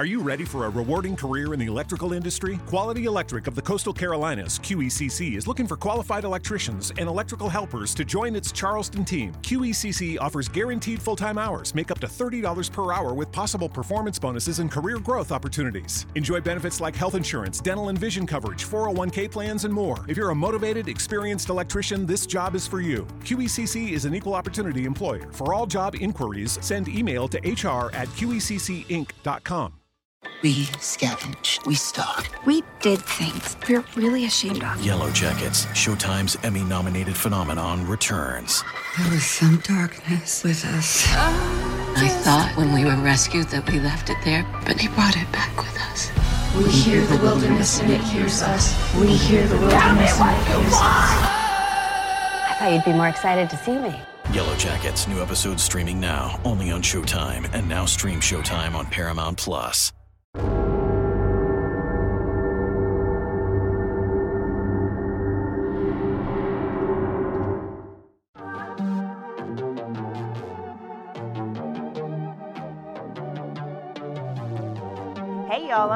Are you ready for a rewarding career in the electrical industry? Quality Electric of the Coastal Carolinas, QECC, is looking for qualified electricians and electrical helpers to join its Charleston team. QECC offers guaranteed full time hours, make up to $30 per hour with possible performance bonuses and career growth opportunities. Enjoy benefits like health insurance, dental and vision coverage, 401k plans, and more. If you're a motivated, experienced electrician, this job is for you. QECC is an equal opportunity employer. For all job inquiries, send email to hr at qeccinc.com. We scavenged. We stalked. We did things we're really ashamed of. Yellow Jackets, Showtime's Emmy nominated phenomenon, returns. There was some darkness with us. I thought when we were rescued that we left it there, but he brought it back with us. We hear the wilderness and it hears us. We hear the wilderness and it hears us. I thought you'd be more excited to see me. Yellow Jackets, new episodes streaming now, only on Showtime, and now stream Showtime on Paramount Plus.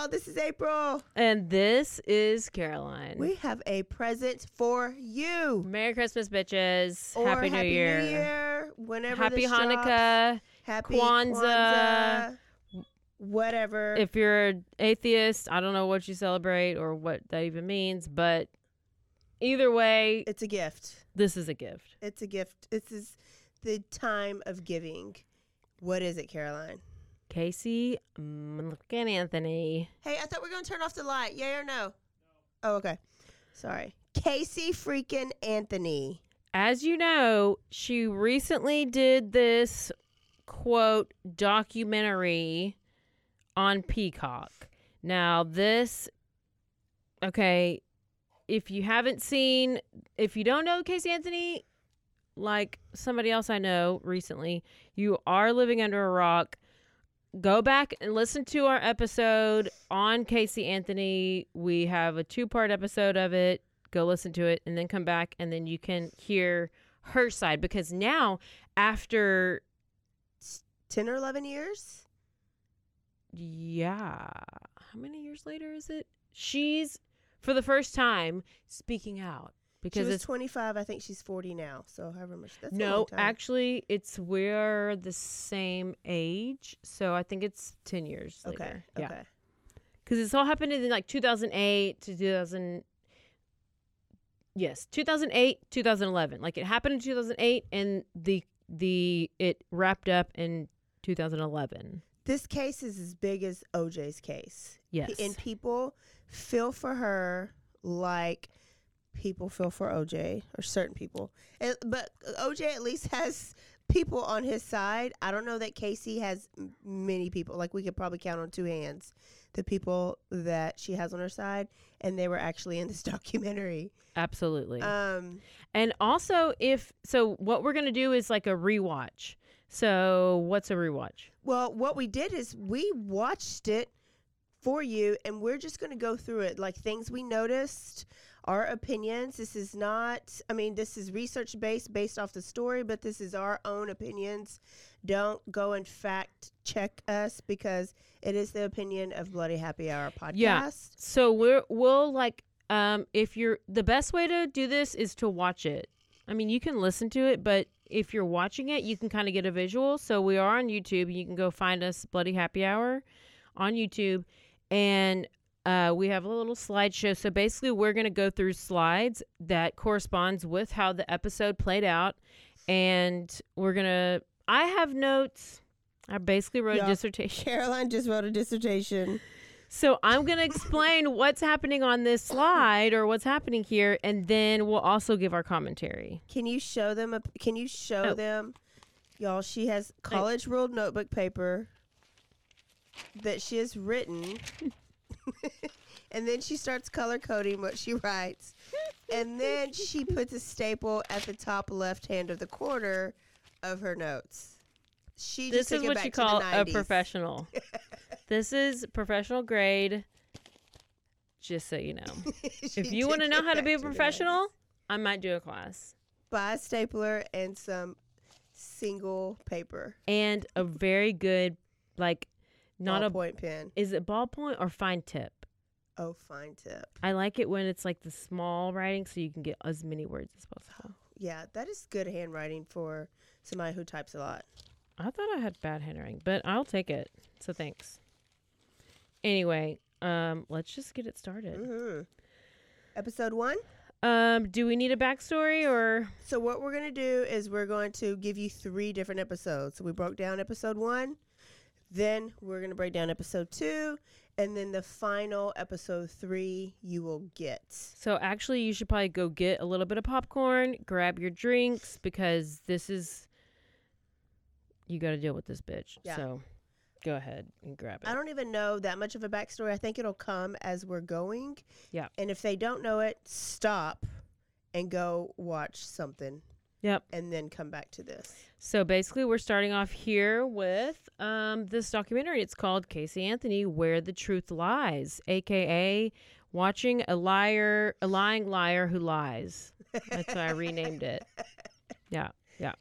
Y'all, this is April. And this is Caroline. We have a present for you. Merry Christmas, bitches. Or Happy, New Year. New Year. Whenever Happy Hanukkah. drops. Happy Kwanzaa. Kwanzaa, Whatever. If you're an atheist, I don't know what you celebrate or what that even means, but either way, it's a gift. this is a gift. It's a gift. This is the time of giving. What is it, Caroline? Casey Mulligan Anthony. Hey, I thought we were going to turn off the light. Yay or no? Oh, okay. Sorry. Casey freaking Anthony. As you know, she recently did this quote documentary on Peacock. Now, this, okay, if you haven't seen, if you don't know Casey Anthony, like somebody else I know recently, you are living under a rock. Go back and listen to our episode on Casey Anthony. We have a two part episode of it. Go listen to it and then come back and then you can hear her side because now, after 10 or 11 years? yeah. How many years later is it? She's for the first time speaking out because she was it's 25. I think she's 40 now. So however much. That's no, actually, it's we're the same age, so I think it's ten years Okay. later. Okay. because this all happened in like 2008 to 2000. Yes, 2008, 2011. Like it happened in 2008, and the the it wrapped up in 2011. This case is as big as OJ's case. Yes. And people feel for her like people feel for OJ or certain people. And, but OJ at least has people on his side. I don't know that Casey has many people. Like we could probably count on two hands the people that she has on her side, and they were actually in this documentary. Absolutely. Um, And also, if so, what we're gonna do is like a rewatch. So, what's a rewatch? Well, what we did is we watched it for you, and we're just going to go through it like things we noticed, our opinions. This is not, I mean, this is research based, based off the story, but this is our own opinions. Don't go and fact check us because it is the opinion of Bloody Happy Hour podcast. Yeah. So we're we'll like um if you're the best way to do this is to watch it. I mean, you can listen to it, but if you're watching it, you can kind of get a visual. So we are on YouTube. You can go find us Bloody Happy Hour on YouTube, and uh, we have a little slideshow. So basically, we're going to go through slides that corresponds with how the episode played out, and we're gonna. I have notes. I basically wrote Yeah. a dissertation. Caroline just wrote a dissertation. So I'm going to explain what's happening on this slide or what's happening here, and then we'll also give our commentary. Can you show them? A, can you show Oh. them, y'all? She has college ruled notebook paper that she has written, and then she starts color coding what she writes, and then she puts a staple at the top left hand of the corner of her notes. She This just is what you call a professional. this is professional grade. Just so you know. If you want to know how to be a professional, I might do a class. buy a stapler and some single paper, And a very good, like, not a. point pen. Is it ballpoint or fine tip? Oh, fine tip. I like it when it's like the small writing so you can get as many words as possible. Yeah, that is good handwriting for somebody who types a lot. I thought I had bad handwriting, but I'll take it. So thanks. Anyway, um, let's just get it started. hmm Episode one. Um, do we need a backstory or So what we're gonna do is we're going to give you three different episodes. So we broke down episode one, then we're gonna break down episode two, and then the final episode three you will get. so? Actually, you should probably go get a little bit of popcorn, grab your drinks because this is you got to deal with this bitch. Yeah. So go ahead and grab it. I don't even know that much of a backstory. I think it'll come as we're going. Yeah. And if they don't know it, stop and go watch something Yep. and then come back to this. So basically, we're starting off here with um, this documentary. It's called Casey Anthony: Where the Truth Lies, aka watching a liar, a lying liar who lies. That's why I renamed it. Yeah, yeah.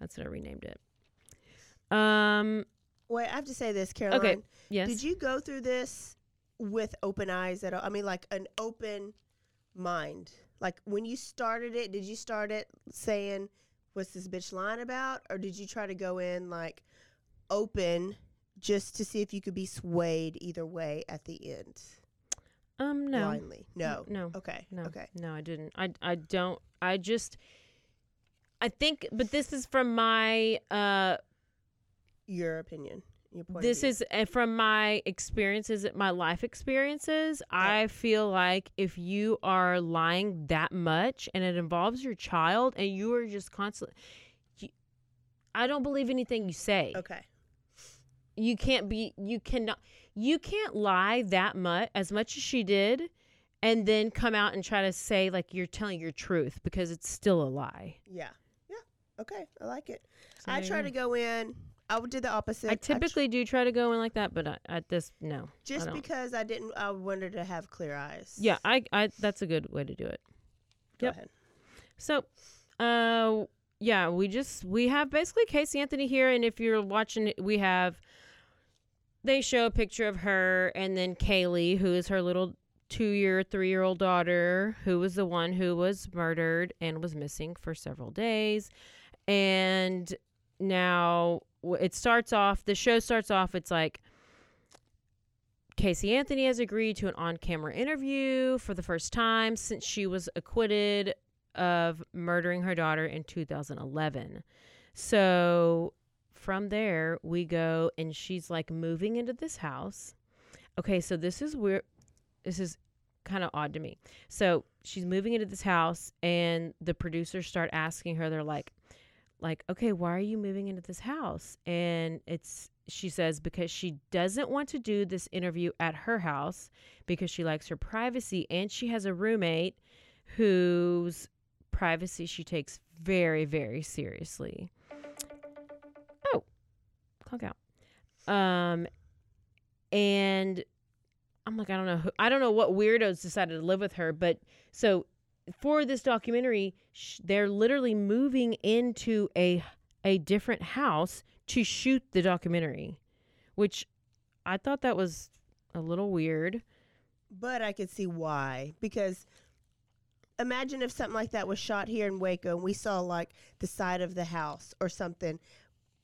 That's what I renamed it. Um. Wait, I have to say this, Caroline. Okay. Yes. Did you go through this with open eyes at all? I mean, like an open mind. Like when you started it, did you start it saying, "What's this bitch lying about?" Or did you try to go in like open just to see if you could be swayed either way at the end? Um. No. Blindly. No. No. Okay. No. Okay. No, I didn't. I. I don't. I just. I think, but this is from my uh Your opinion. This is uh, from my experiences my life experiences i feel like if you are lying that much and it involves your child and you are just constantly you, i don't believe anything you say. Okay. you can't be you cannot you can't lie that much as much as she did and then come out and try to say like you're telling your truth because it's still a lie Yeah. Yeah. Okay. I like it. So I try to go in. I would do the opposite. i tr- typically do try to go in like that but I, at this no just don't. because I didn't. I wanted to have clear eyes. yeah i i that's a good way to do it Go Yep. ahead. So, uh, yeah, we just we have basically Casey Anthony here, and if you're watching, we have they show a picture of her, and then Caylee, who is her little two-year, three-year-old daughter, who was the one who was murdered and was missing for several days, and now it starts off. The show starts off. It's like. Casey Anthony has agreed to an on camera interview for the first time since she was acquitted of murdering her daughter in 2011. So from there, we go and she's like moving into this house. Okay, so this is weird. This is kind of odd to me. So she's moving into this house, and the producers start asking her, they're like, like, okay, why are you moving into this house? And it's she says because she doesn't want to do this interview at her house because she likes her privacy and she has a roommate whose privacy she takes very very seriously. Oh, clock out. Um and I'm like I don't know who, I don't know what weirdos decided to live with her, but so for this documentary, sh- they're literally moving into a a different house to shoot the documentary, which I thought that was a little weird. But I could see why because imagine if something like that was shot here in Waco and we saw like the side of the house or something.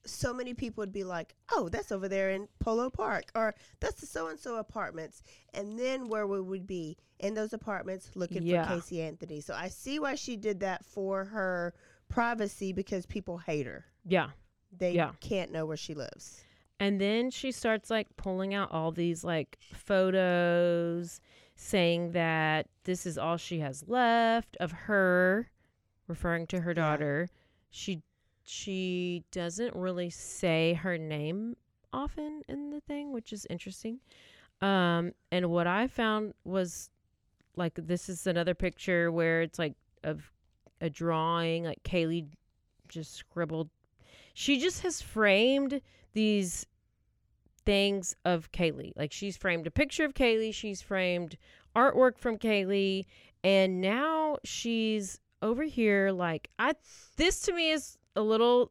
So many people would be like, "Oh, that's over there in Polo Park," or "That's the so and so apartments," and then where we would be in those apartments looking Yeah. for Casey Anthony. So I see why she did that for her privacy because people hate her. Yeah. They Yeah. can't know where she lives. And then she starts like pulling out all these like photos saying that this is all she has left of her referring to her daughter. She she doesn't really say her name often in the thing, which is interesting. Um and what I found was like this is another picture where it's like of a drawing like Caylee just scribbled she just has framed these things of Caylee. Like she's framed a picture of Caylee, she's framed artwork from Caylee, and now she's over here like I this to me is a little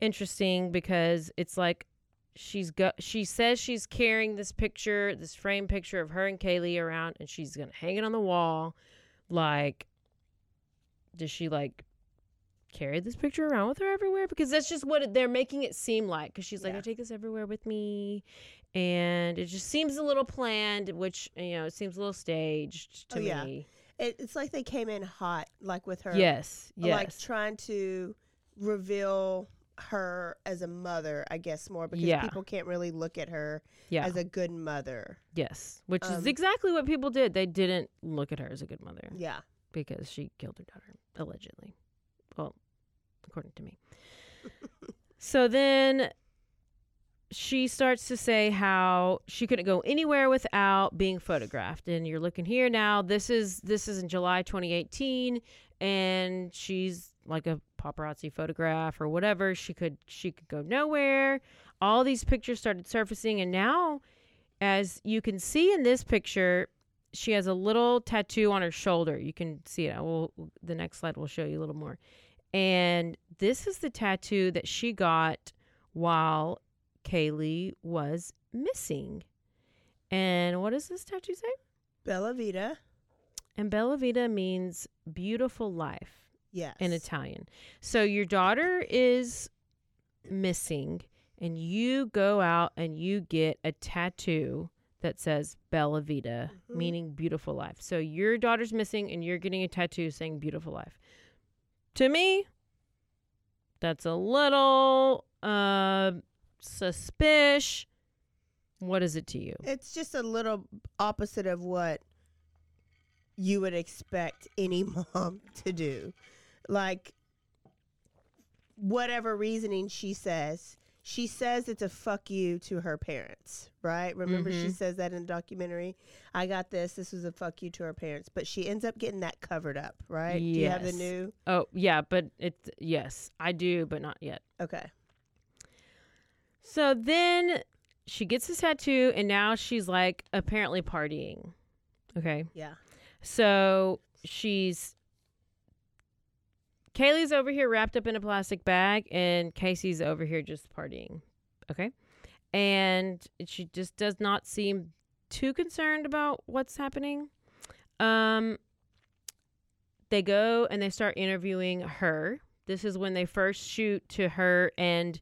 interesting because it's like she's got she says she's carrying this picture, this framed picture of her and Caylee around and she's going to hang it on the wall like does she like carry this picture around with her everywhere because that's just what it, they're making it seem like because she's like Yeah. i take this everywhere with me and it just seems a little planned which you know it seems a little staged oh, to Oh, yeah. It, it's like they came in hot, like with her. yes yes Like trying to reveal her as a mother, I guess more because Yeah. people can't really look at her yeah as a good mother. yes which is um, exactly what people did they didn't look at her as a good mother Yeah. because she killed her daughter allegedly well according to me so then she starts to say how she couldn't go anywhere without being photographed. And you're looking here now. This is this is in july 2018 and she's like a paparazzi photograph or whatever. She could she could go nowhere. All these pictures started surfacing. And now as you can see in this picture she has a little tattoo on her shoulder. You can see it. I will the next slide will show you a little more. And this is the tattoo that she got while Caylee was missing. And what does this tattoo say? Bella Vita. And Bella Vita means beautiful life Yes. in Italian. So your daughter is missing, and you go out and you get a tattoo that says Bella Vita, Mhm. meaning beautiful life. So your daughter's missing, and you're getting a tattoo saying beautiful life. To me, that's a little uh, suspicious. What is it to you? It's just a little opposite of what you would expect any mom to do. Like, whatever reasoning she says, she says it's a fuck you to her parents, right? Remember, she Mhm. says that in the documentary. I got this. This was a fuck you to her parents. But she ends up getting that covered up, right? Do you have the new? Oh, yeah, but it's yes, I do, but not yet. Okay. So then she gets this tattoo, and now she's like apparently partying. Okay. Yeah. So she's Caylee's over here wrapped up in a plastic bag, and Casey's over here just partying. Okay. And she just does not seem too concerned about what's happening. Um, they go and they start interviewing her. This is when they first shoot to her, and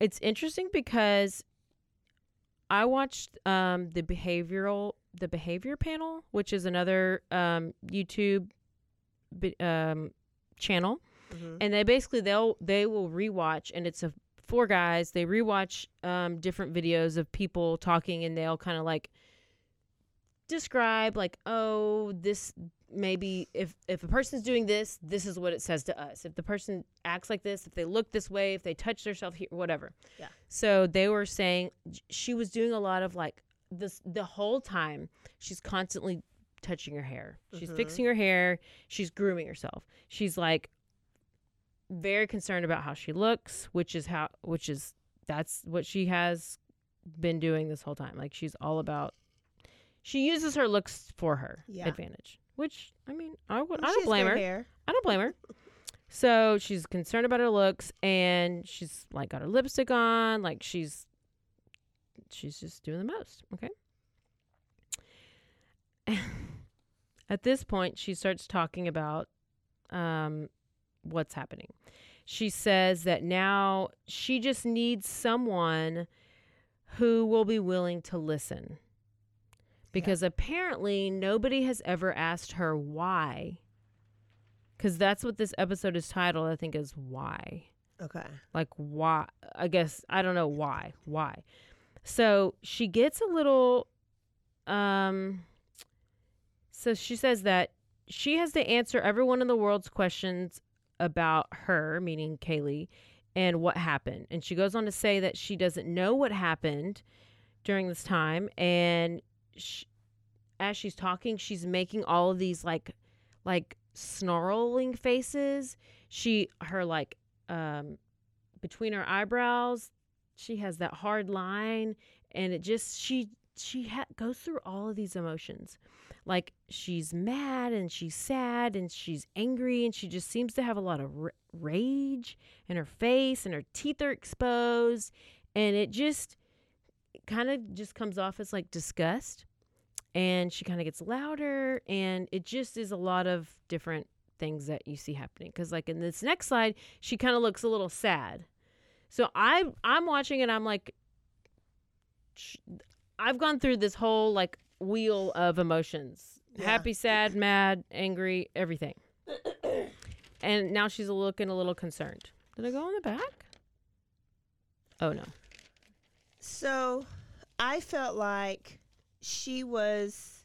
it's interesting because I watched um, the behavioral the behavior panel, which is another um, YouTube um, channel, Mhm. and they basically they'll they will rewatch, and it's a four guys. They rewatch um, different videos of people talking, and they'll kind of like describe like, oh, this maybe if if a person's doing this, this is what it says to us. If the person acts like this, if they look this way, if they touch themselves here, whatever. Yeah. So they were saying she was doing a lot of like this the whole time. She's constantly touching her hair. She's Mhm. fixing her hair. She's grooming herself. She's like very concerned about how she looks, which is how which is that's what she has been doing this whole time. Like she's all about she uses her looks for her Yeah. advantage. Which I mean, I would I don't blame her. hair. I don't blame her. So she's concerned about her looks and she's like got her lipstick on, like she's she's just doing the most, okay? At this point, she starts talking about um, what's happening. She says that now she just needs someone who will be willing to listen. Because apparently nobody has ever asked her why. Because that's what this episode is titled, I think, is Why. Okay. Like, why? I guess, I don't know why. Why? So she gets a little, um, so she says that she has to answer everyone in the world's questions about her, meaning Caylee, and what happened. And she goes on to say that she doesn't know what happened during this time. And sh as she's talking, she's making all of these like, like snarling faces. She, her like, um, between her eyebrows, she has that hard line, and it just she she ha- goes through all of these emotions like she's mad and she's sad and she's angry and she just seems to have a lot of r- rage in her face and her teeth are exposed and it just kind of just comes off as like disgust and she kind of gets louder and it just is a lot of different things that you see happening because like in this next slide she kind of looks a little sad. So i i'm watching and i'm like i've gone through this whole like wheel of emotions. Yeah. happy sad mad angry everything. And now she's looking a little concerned. Did i go on the back? Oh no. So I felt like she was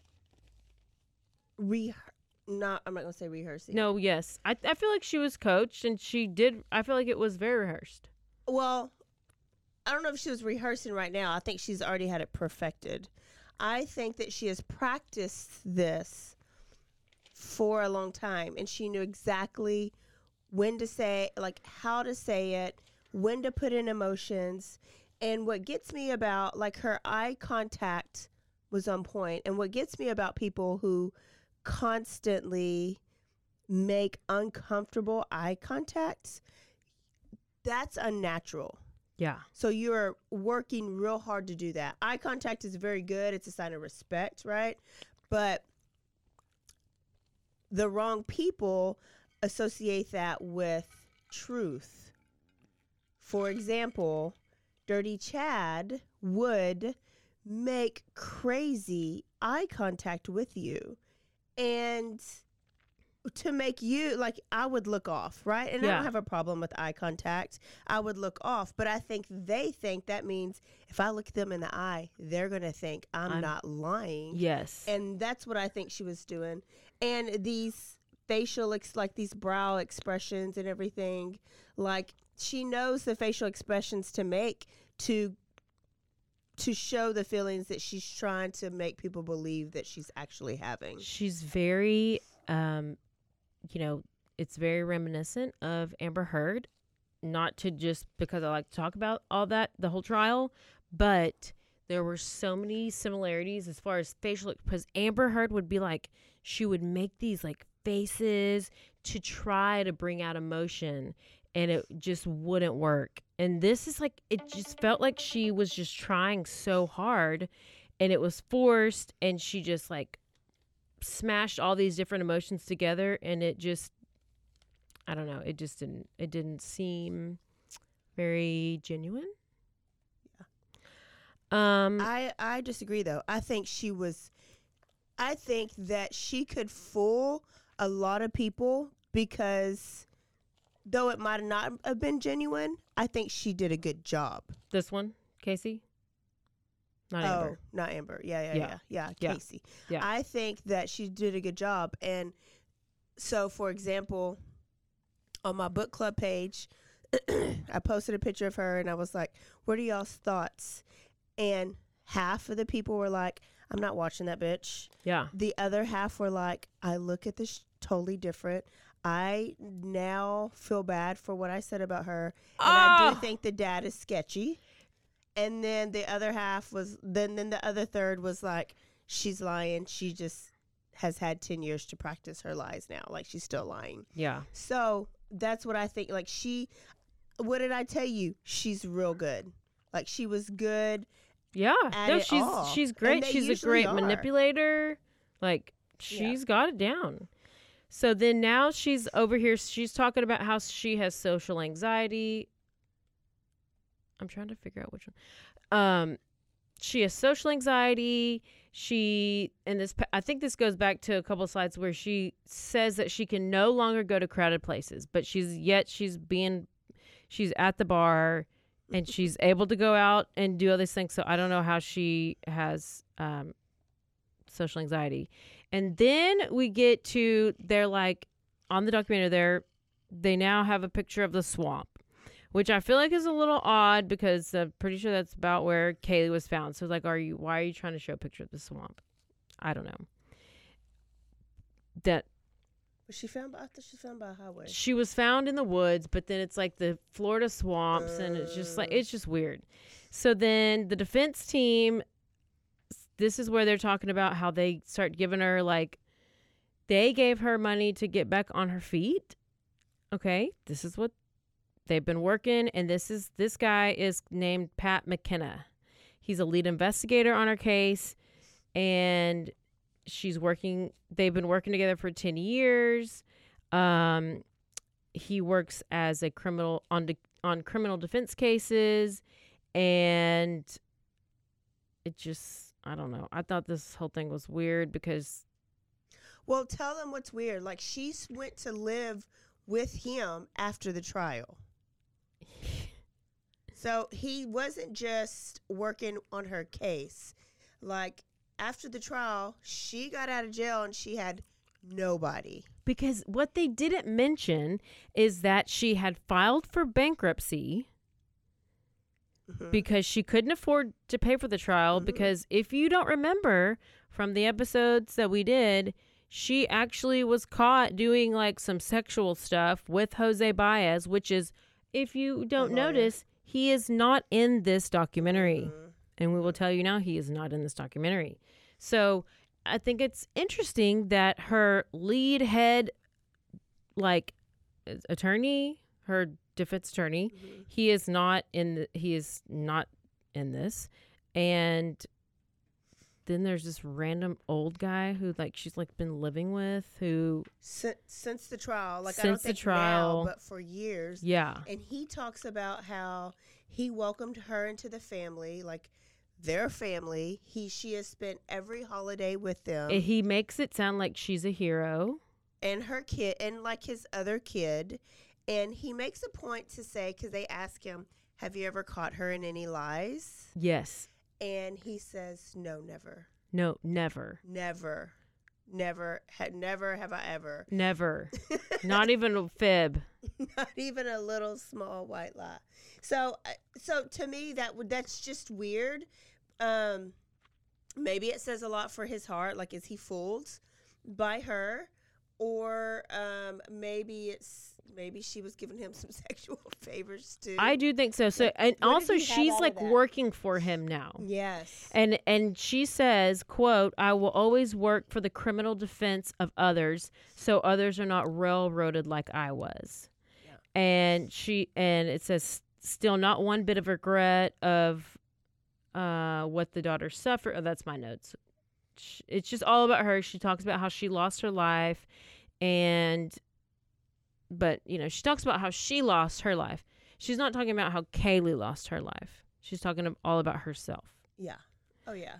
re not I'm not gonna say rehearsing. no yes I, I feel like she was coached and she did i feel like it was very rehearsed Well, I don't know if she was rehearsing right now. I think she's already had it perfected. I think that she has practiced this for a long time and she knew exactly when to say like how to say it, when to put in emotions. And what gets me about like her eye contact was on point and what gets me about people who constantly make uncomfortable eye contacts that's unnatural. yeah So you're working real hard to do that. Eye contact is very good. It's a sign of respect, right? But the wrong people associate that with truth. For example, Dirty Chad would make crazy eye contact with you. And to make you like I would look off, right? And I don't have a problem with eye contact. I would look off, but I think they think that means if I look them in the eye, they're going to think I'm, I'm- not lying. yes And that's what I think she was doing. And these facial ex- like these brow expressions and everything, like she knows the facial expressions to make to to show the feelings that she's trying to make people believe that she's actually having. she's very um you know it's very reminiscent of amber heard not to just because i like to talk about all that the whole trial but there were so many similarities as far as facial because amber heard would be like she would make these like faces to try to bring out emotion and it just wouldn't work and this is like it just felt like she was just trying so hard and it was forced and she just like smashed all these different emotions together and it just I don't know, it just didn't it didn't seem very genuine. Yeah. Um I I disagree though. I think she was I think that she could fool a lot of people because though it might not have been genuine, I think she did a good job. this one, Casey? Not oh, Amber. not Amber. Yeah, yeah, Yeah. yeah, yeah. Casey. Yeah. I think that she did a good job. And so, for example, on my book club page, I posted a picture of her and I was like, What are y'all's thoughts? And half of the people were like, I'm not watching that bitch. Yeah. The other half were like, I look at this totally different. I now feel bad for what I said about her. And I Ah! do think the dad is sketchy. And then the other half was then then the other third was like, she's lying. She just has had ten years to practice her lies now. Like she's still lying. Yeah. So that's what I think. Like she what did I tell you? She's real good. Like she was good Yeah. No, she's all. she's great. She's a great are. manipulator. Like she's got it down. So then now she's over here. She's talking about how she has social anxiety. I'm trying to figure out which one. Um, she has social anxiety. She and this. I think this goes back to a couple slides where she says that she can no longer go to crowded places, but she's yet she's being, she's at the bar, and she's able to go out and do all these things. So I don't know how she has um, social anxiety. And then we get to they're like on the documentary there they now have a picture of the swamp, which I feel like is a little odd because I'm pretty sure that's about where Caylee was found. So it's like, are you why are you trying to show a picture of the swamp? I don't know. That Was she found by? I thought she was found by a highway. she was found in the woods, but then it's like the Florida swamps, and it's just like uh. it's just weird. So then the defense team, this is where they're talking about how they start giving her like, they gave her money to get back on her feet. Okay, this is what they've been working, and this is this guy is named Pat McKenna. He's a lead investigator on her case, and she's working. They've been working together for ten years. Um, he works as a criminal on de- on criminal defense cases, and it just I don't know. I thought this whole thing was weird because Well, tell them what's weird. Like she went to live with him after the trial. So he wasn't just working on her case. Like after the trial, she got out of jail and she had nobody. because what they didn't mention is that she had filed for bankruptcy because she couldn't afford to pay for the trial mm-hmm. because if you don't remember from the episodes that we did she actually was caught doing like some sexual stuff with Jose Baez which is if you don't notice he is not in this documentary. Uh-huh. And we will tell you now he is not in this documentary. So I think it's interesting that her lead head, like attorney, her defense attorney, mm-hmm. he is not in. The, he is not in this, and then there's this random old guy who like she's like been living with who Since, since the trial, like I don't Since the trial. now, but for years. yeah And he talks about how he welcomed her into the family, like their family. He she has spent every holiday with them. And he makes it sound like she's a hero. and her kid and like his other kid and he makes a point to say because they ask him have you ever caught her in any lies Yes. and he says no never No, never. never never had never have i ever Never. Not even a fib. not even a little small white lie so uh, so to me that would that's just weird um maybe it says a lot for his heart like is he fooled by her or um maybe it's maybe she was giving him some sexual favors too I do think so. So and what also she's like working for him now. yes And and she says, quote, I will always work for the criminal defense of others so others are not railroaded like I was. And she and it says still not one bit of regret of uh what the daughter suffered. Oh, that's my notes. It's just all about her. She talks about how she lost her life and but you know, she talks about how she lost her life. She's not talking about how Caylee lost her life. She's talking all about herself. Yeah. Oh yeah.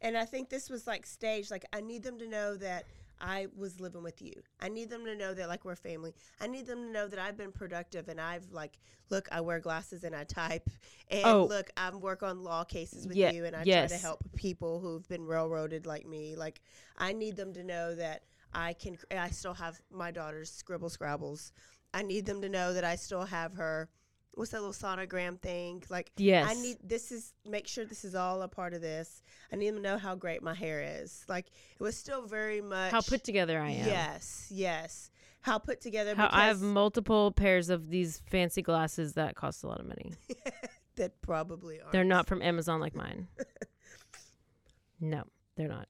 And I think this was like staged. Like I need them to know that I was living with you. I need them to know that like we're family. I need them to know that I've been productive and I've like look, I wear glasses and I type and Oh. look, I work on law cases with Yeah, you and I try to help people who've been railroaded like me. Like I need them to know that I can I still have my daughter's scribble scrabbles. I need them to know that I still have her what's that little sonogram thing? Like yes. I need this is make sure this is all a part of this. I need them to know how great my hair is. Like it was still very much How put together I am. Yes, yes. How put together How I have multiple pairs of these fancy glasses that cost a lot of money. that probably are. They're not from Amazon like mine. no, they're not.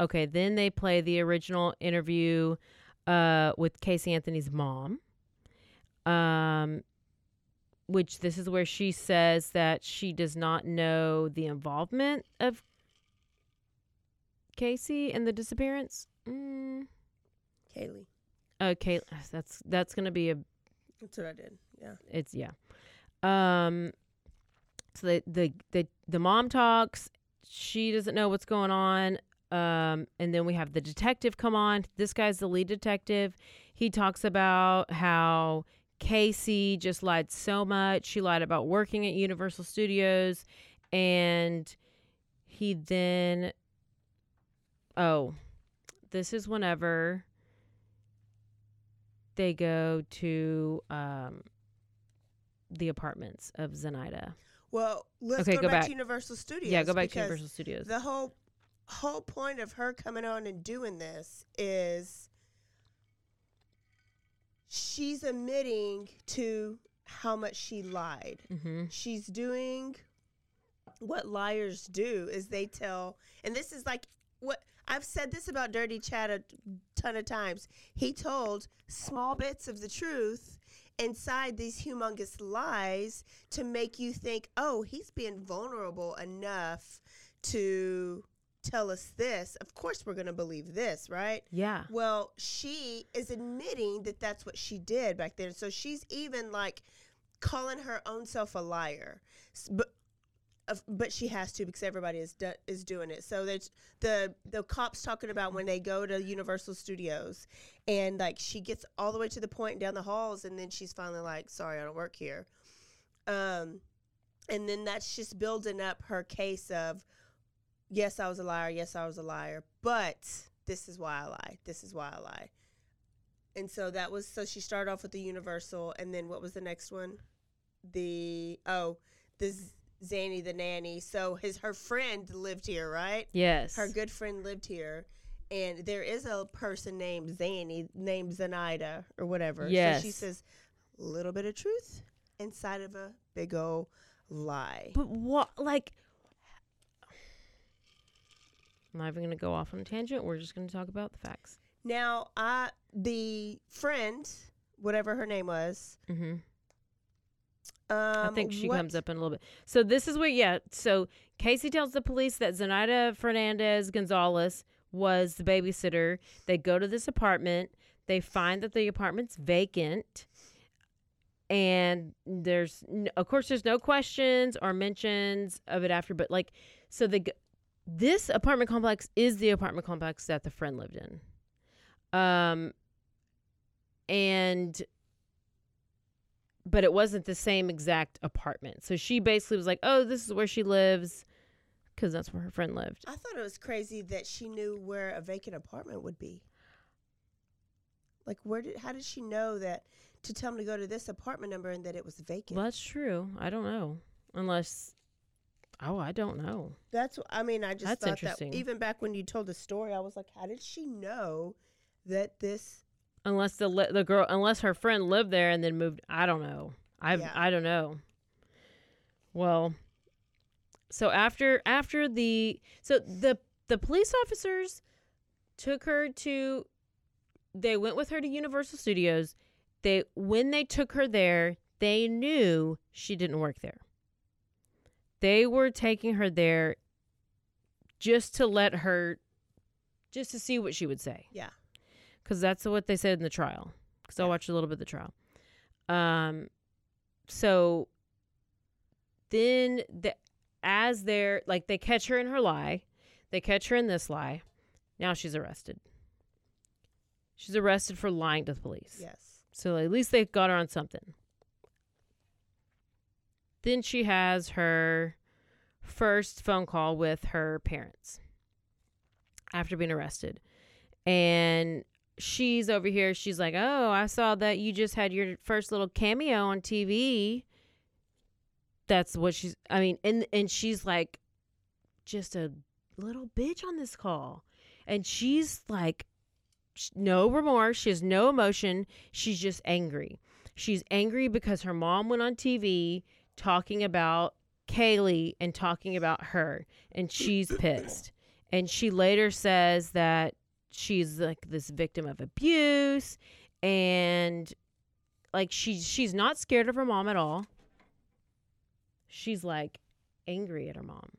Okay, then they play the original interview uh, with Casey Anthony's mom. Um, which this is where she says that she does not know the involvement of Casey and the disappearance? Mm, Caylee. okay, that's that's gonna be a. That's what I did. Yeah. It's yeah. Um. So the the the the mom talks. She doesn't know what's going on. Um, and then we have the detective come on. This guy's the lead detective. He talks about how Casey just lied so much. She lied about working at Universal Studios. And he then, oh, this is whenever they go to um, the apartments of Zenaida. Well, let's Okay, go, go back, back. to Universal Studios. Yeah, go back to Universal Studios. The whole whole point of her coming on and doing this is she's admitting to how much she lied. mm-hmm. She's doing what liars do is they tell and this is like what I've said this about Dirty Chad a ton of times. He told small bits of the truth inside these humongous lies to make you think, "Oh, he's being vulnerable enough to tell us this. Of course we're going to believe this, right?" Yeah. Well, she is admitting that that's what she did back then. So she's even like calling her own self a liar. But of- but she has to because everybody is do, is doing it. So there's the the cops talking about when they go to Universal Studios and like she gets all the way to the point down the halls and then she's finally like, "Sorry, I don't work here." Um and then that's just building up her case of yes, I was a liar, yes, I was a liar, but this is why I lie. This is why I lie. And so that was so she started off with the Universal, and then what was the next one? The oh, the Zanny the nanny. So his her friend lived here, right? Yes. Her good friend lived here, and there is a person named Zanny, named Zenaida or whatever. So she says a little bit of truth inside of a big old lie. But what, like, I'm not even going to go off on a tangent. We're just going to talk about the facts. Now, I the friend, whatever her name was, Mm-hmm. um, I think she what- comes up in a little bit. So this is where, yeah. So Casey tells the police that Zenaida Fernandez Gonzalez was the babysitter. They go to this apartment. They find that the apartment's vacant. And there's, of course, there's no questions or mentions of it after. But like, so the g- this apartment complex is the apartment complex that the friend lived in. Um, and but it wasn't the same exact apartment. So she basically was like, "Oh, this is where she lives," because that's where her friend lived. I thought it was crazy that she knew where a vacant apartment would be. Like, where did? How did she know that to tell him to go to this apartment number and that it was vacant? Well, that's true. I don't know, unless, oh, I don't know. That's. I mean, I just That's thought that even back when you told the story, I was like, how did she know that this? Unless the the girl, unless her friend lived there and then moved. I don't know. I Yeah. I don't know. Well, so after after the so the the police officers took her to they went with her to Universal Studios. They when they took her there, they knew she didn't work there. They were taking her there just to let her just to see what she would say Yeah. because that's what they said in the trial. Because I watched a little bit of the trial. Um, so then the as they're like they catch her in her lie, they catch her in this lie. Now she's arrested. She's arrested for lying to the police. Yes. So at least they got her on something. Then she has her first phone call with her parents after being arrested. And she's over here. She's like, Oh, I saw that you just had your first little cameo on TV. That's what she's, I mean, and, and she's like, just a little bitch on this call. And she's like, no remorse. She has no emotion. She's just angry. She's angry because her mom went on TV talking about Caylee and talking about her, and she's pissed. And she later says that she's like this victim of abuse, and like she's she's not scared of her mom at all. She's like angry at her mom.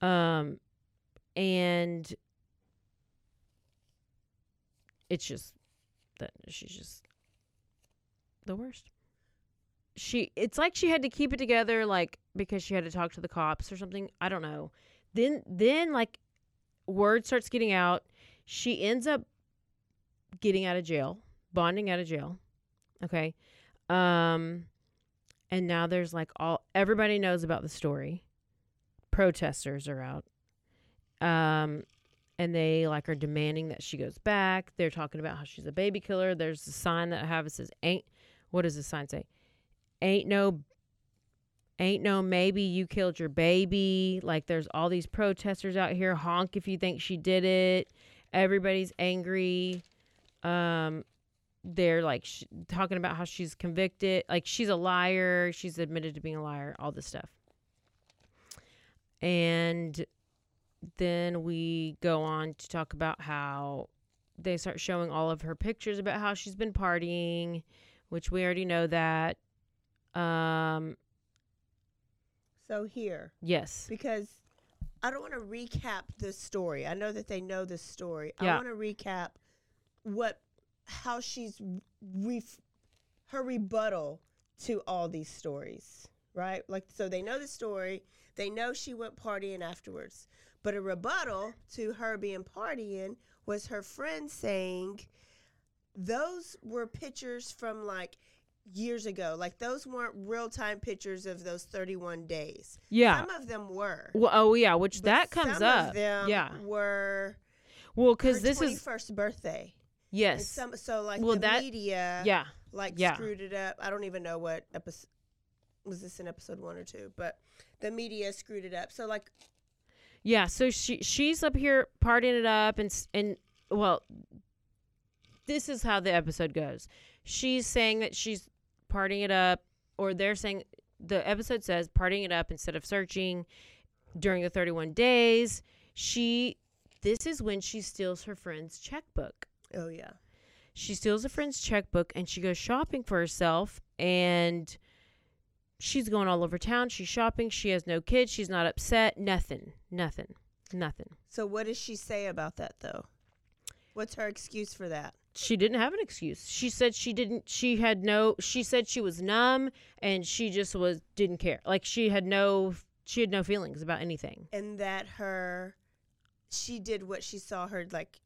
Um, and it's just that she's just the worst. She it's like she had to keep it together like because she had to talk to the cops or something. I don't know. Then then like word starts getting out. She ends up getting out of jail, bonding out of jail. Okay. Um and now there's like all everybody knows about the story. Protesters are out. Um and they like are demanding that she goes back. They're talking about how she's a baby killer. There's a sign that I have it says ain't what does the sign say? Ain't no ain't no maybe you killed your baby. Like there's all these protesters out here honk if you think she did it. Everybody's angry. Um they're like sh- talking about how she's convicted, like she's a liar, she's admitted to being a liar, all this stuff. And then we go on to talk about how they start showing all of her pictures about how she's been partying, which we already know that. Um, So here, yes. because I don't want to recap the story. I know that they know the story. I want to recap what how she's ref, her rebuttal to all these stories, right? Like so they know the story. They know she went partying afterwards. But a rebuttal to her being partying was her friend saying those were pictures from like years ago. Like those weren't real time pictures of those 31 days. Yeah. Some of them were. Well, oh yeah, which that comes up. Yeah. were Well, because this is first birthday. Yes. some, so like Well, the that- media, yeah. like yeah. screwed it up. I don't even know what episode was this in episode one or two, but the media screwed it up. So like, Yeah, so she she's up here partying it up and s- and well this is how the episode goes. She's saying that she's partying it up or they're saying the episode says partying it up instead of searching during the 31 days. She this is when she steals her friend's checkbook. oh yeah, She steals a friend's checkbook and she goes shopping for herself and she's going all over town. She's shopping. She has no kids. She's not upset. Nothing. Nothing. Nothing. So what does she say about that though? What's her excuse for that? She didn't have an excuse. She said she didn't she had no she said she was numb and she just was didn't care. Like she had no she had no feelings about anything. And that her, she did what she saw her like.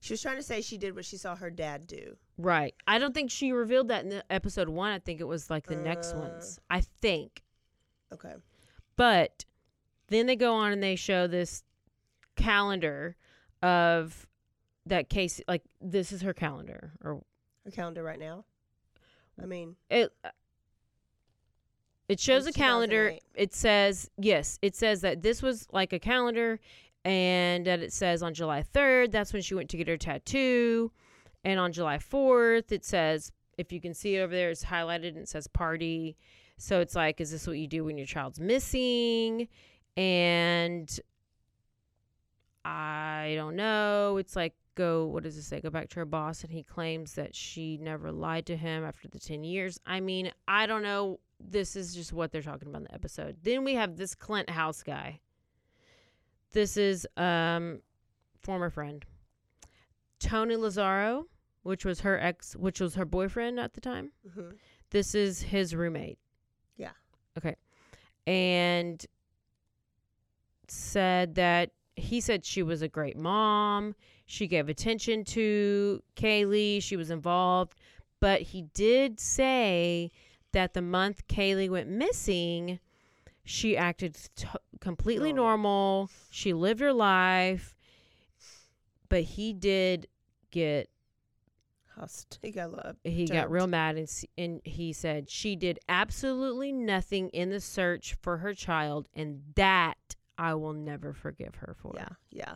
She was trying to say she did what she saw her dad do. Right. I don't think she revealed that in the episode 1. I think it was like the next Uh. ones. I think. Okay. But then they go on and they show this calendar of that case like this is her calendar or Her calendar right now. I mean, it uh, it shows a calendar. it says yes it says that this was like a calendar and that it says on july 3rd that's when she went to get her tattoo and on july 4th it says if you can see it over there it's highlighted and it says party. So it's like is this what you do when your child's missing? And i don't know. It's like go what does it say? Go back to her boss and he claims that she never lied to him after the 10 years. I mean i don't know. This is just what they're talking about in the episode. Then we have this clint house guy. This is um former friend. Tony Lazzaro which was her ex which was her boyfriend at the time. Mhm. this is his roommate. Yeah. okay. And said that he said she was a great mom. She gave attention to Caylee. She was involved. But he did say that the month Caylee went missing, she acted t- completely normal. She lived her life. But he did get Hust. He got he got real mad and, and he said she did absolutely nothing in the search for her child and that I will never forgive her for. Yeah, yeah.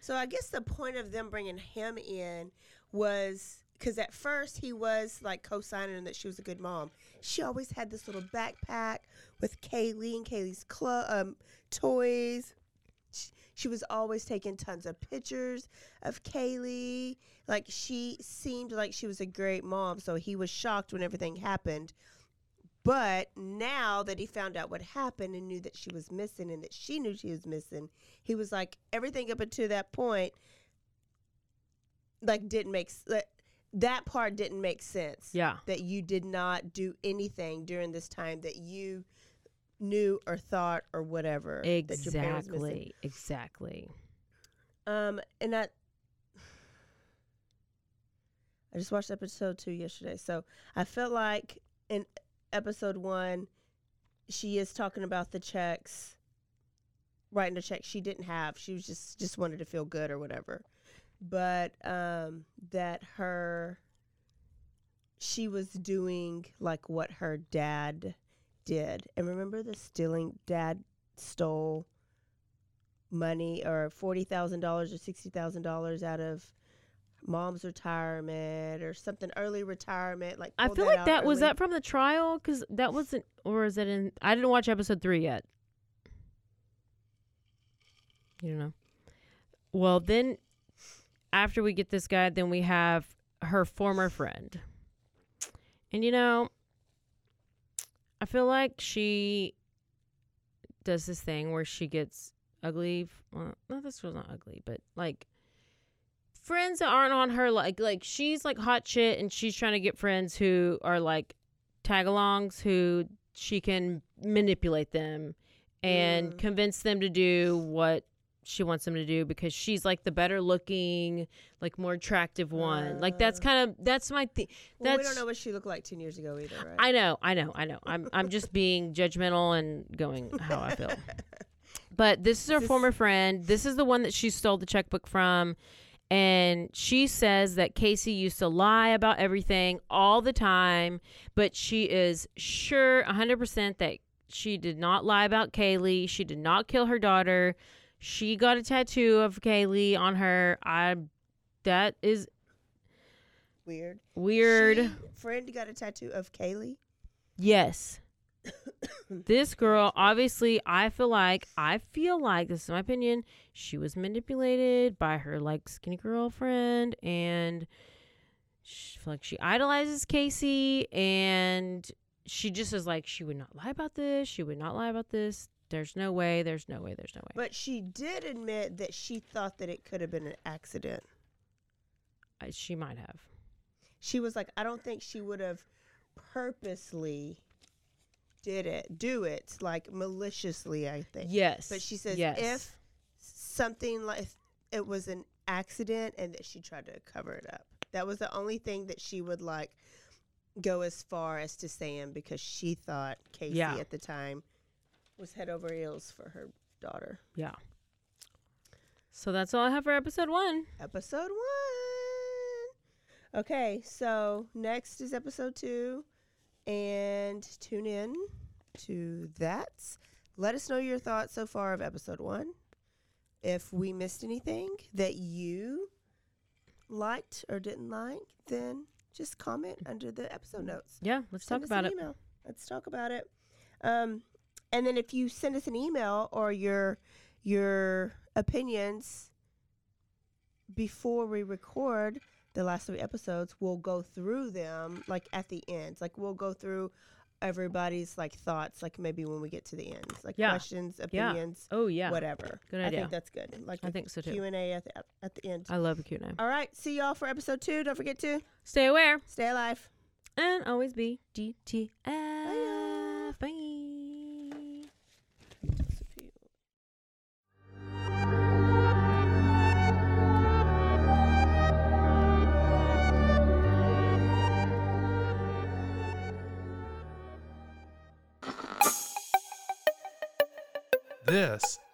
So I guess the point of them bringing him in was because at first he was like co-signing that she was a good mom. She always had this little backpack with Caylee and Caylee's clo- um, toys. She, she was always taking tons of pictures of Caylee. Like she seemed like she was a great mom. So he was shocked when everything happened. But now that he found out what happened and knew that she was missing and that she knew she was missing, he was like, everything up until that point, like didn't make s- that part didn't make sense. Yeah. That you did not do anything during this time that you knew or thought or whatever. that your parents missing. Exactly. Exactly. Um, and that I just watched episode two yesterday, so I felt like in episode one, she is talking about the checks, writing a check she didn't have. She was just just wanted to feel good or whatever, but um, that her she was doing like what her dad did, and remember the stealing dad stole money or forty thousand dollars or sixty thousand dollars out of mom's retirement or something early retirement. Like I feel that like that was early. that from the trial because that wasn't, or is it in? I didn't watch episode three yet. You don't know. Well, then after we get this guy, then we have her former friend, and you know, I feel like she does this thing where she gets ugly. Well, no, this was not ugly, but like friends that aren't on her like like she's like hot shit and she's trying to get friends who are like tag-alongs who she can manipulate them and Mm. convince them to do what she wants them to do because she's like the better looking like more attractive one like that's Uh. kind of that's my thing Well, we don't know what she looked like ten years ago either, right? I know, I know, I know. I'm I'm just being judgmental and going how I feel. But this is her This- former friend. This is the one that she stole the checkbook from. And she says that Casey used to lie about everything all the time, but she is sure 100% that she did not lie about Caylee. She did not kill her daughter. She got a tattoo of Caylee on her. I that is Weird. Weird. weird. friend got a tattoo of Caylee. Yes. This girl, obviously, I feel like, I feel like, this is my opinion, she was manipulated by her, like, skinny girlfriend, and she like she idolizes Casey, and she just is like, she would not lie about this, she would not lie about this. There's no way, there's no way, there's no way. But she did admit that she thought that it could have been an accident. I, she might have. She was like, I don't think she would have purposely did it, do it like maliciously. I think. Yes. But she says yes. if something like if it was an accident and that she tried to cover it up. That was the only thing that she would like go as far as to saying because she thought Casey Yeah. at the time was head over heels for her daughter. Yeah. So that's all I have for episode one. Episode one. Okay, so next is episode two, and tune in to that. Let us know your thoughts so far of episode one. If we missed anything that you liked or didn't like, then just comment under the episode notes. Yeah, let's Send talk about it. Email. Let's talk about it. Um, and then if you send us an email or your your opinions before we record the last three episodes, we'll go through them like at the end. Like we'll go through everybody's like thoughts, like maybe when we get to the ends, like Yeah. questions, Yeah. opinions, Oh yeah. whatever. Good idea. I think that's good. Like I think so, too. Q and A at the at the end. I love a cute name. All right, see y'all for episode two. Don't forget to Stay aware stay alive. and always be DTF. Bye.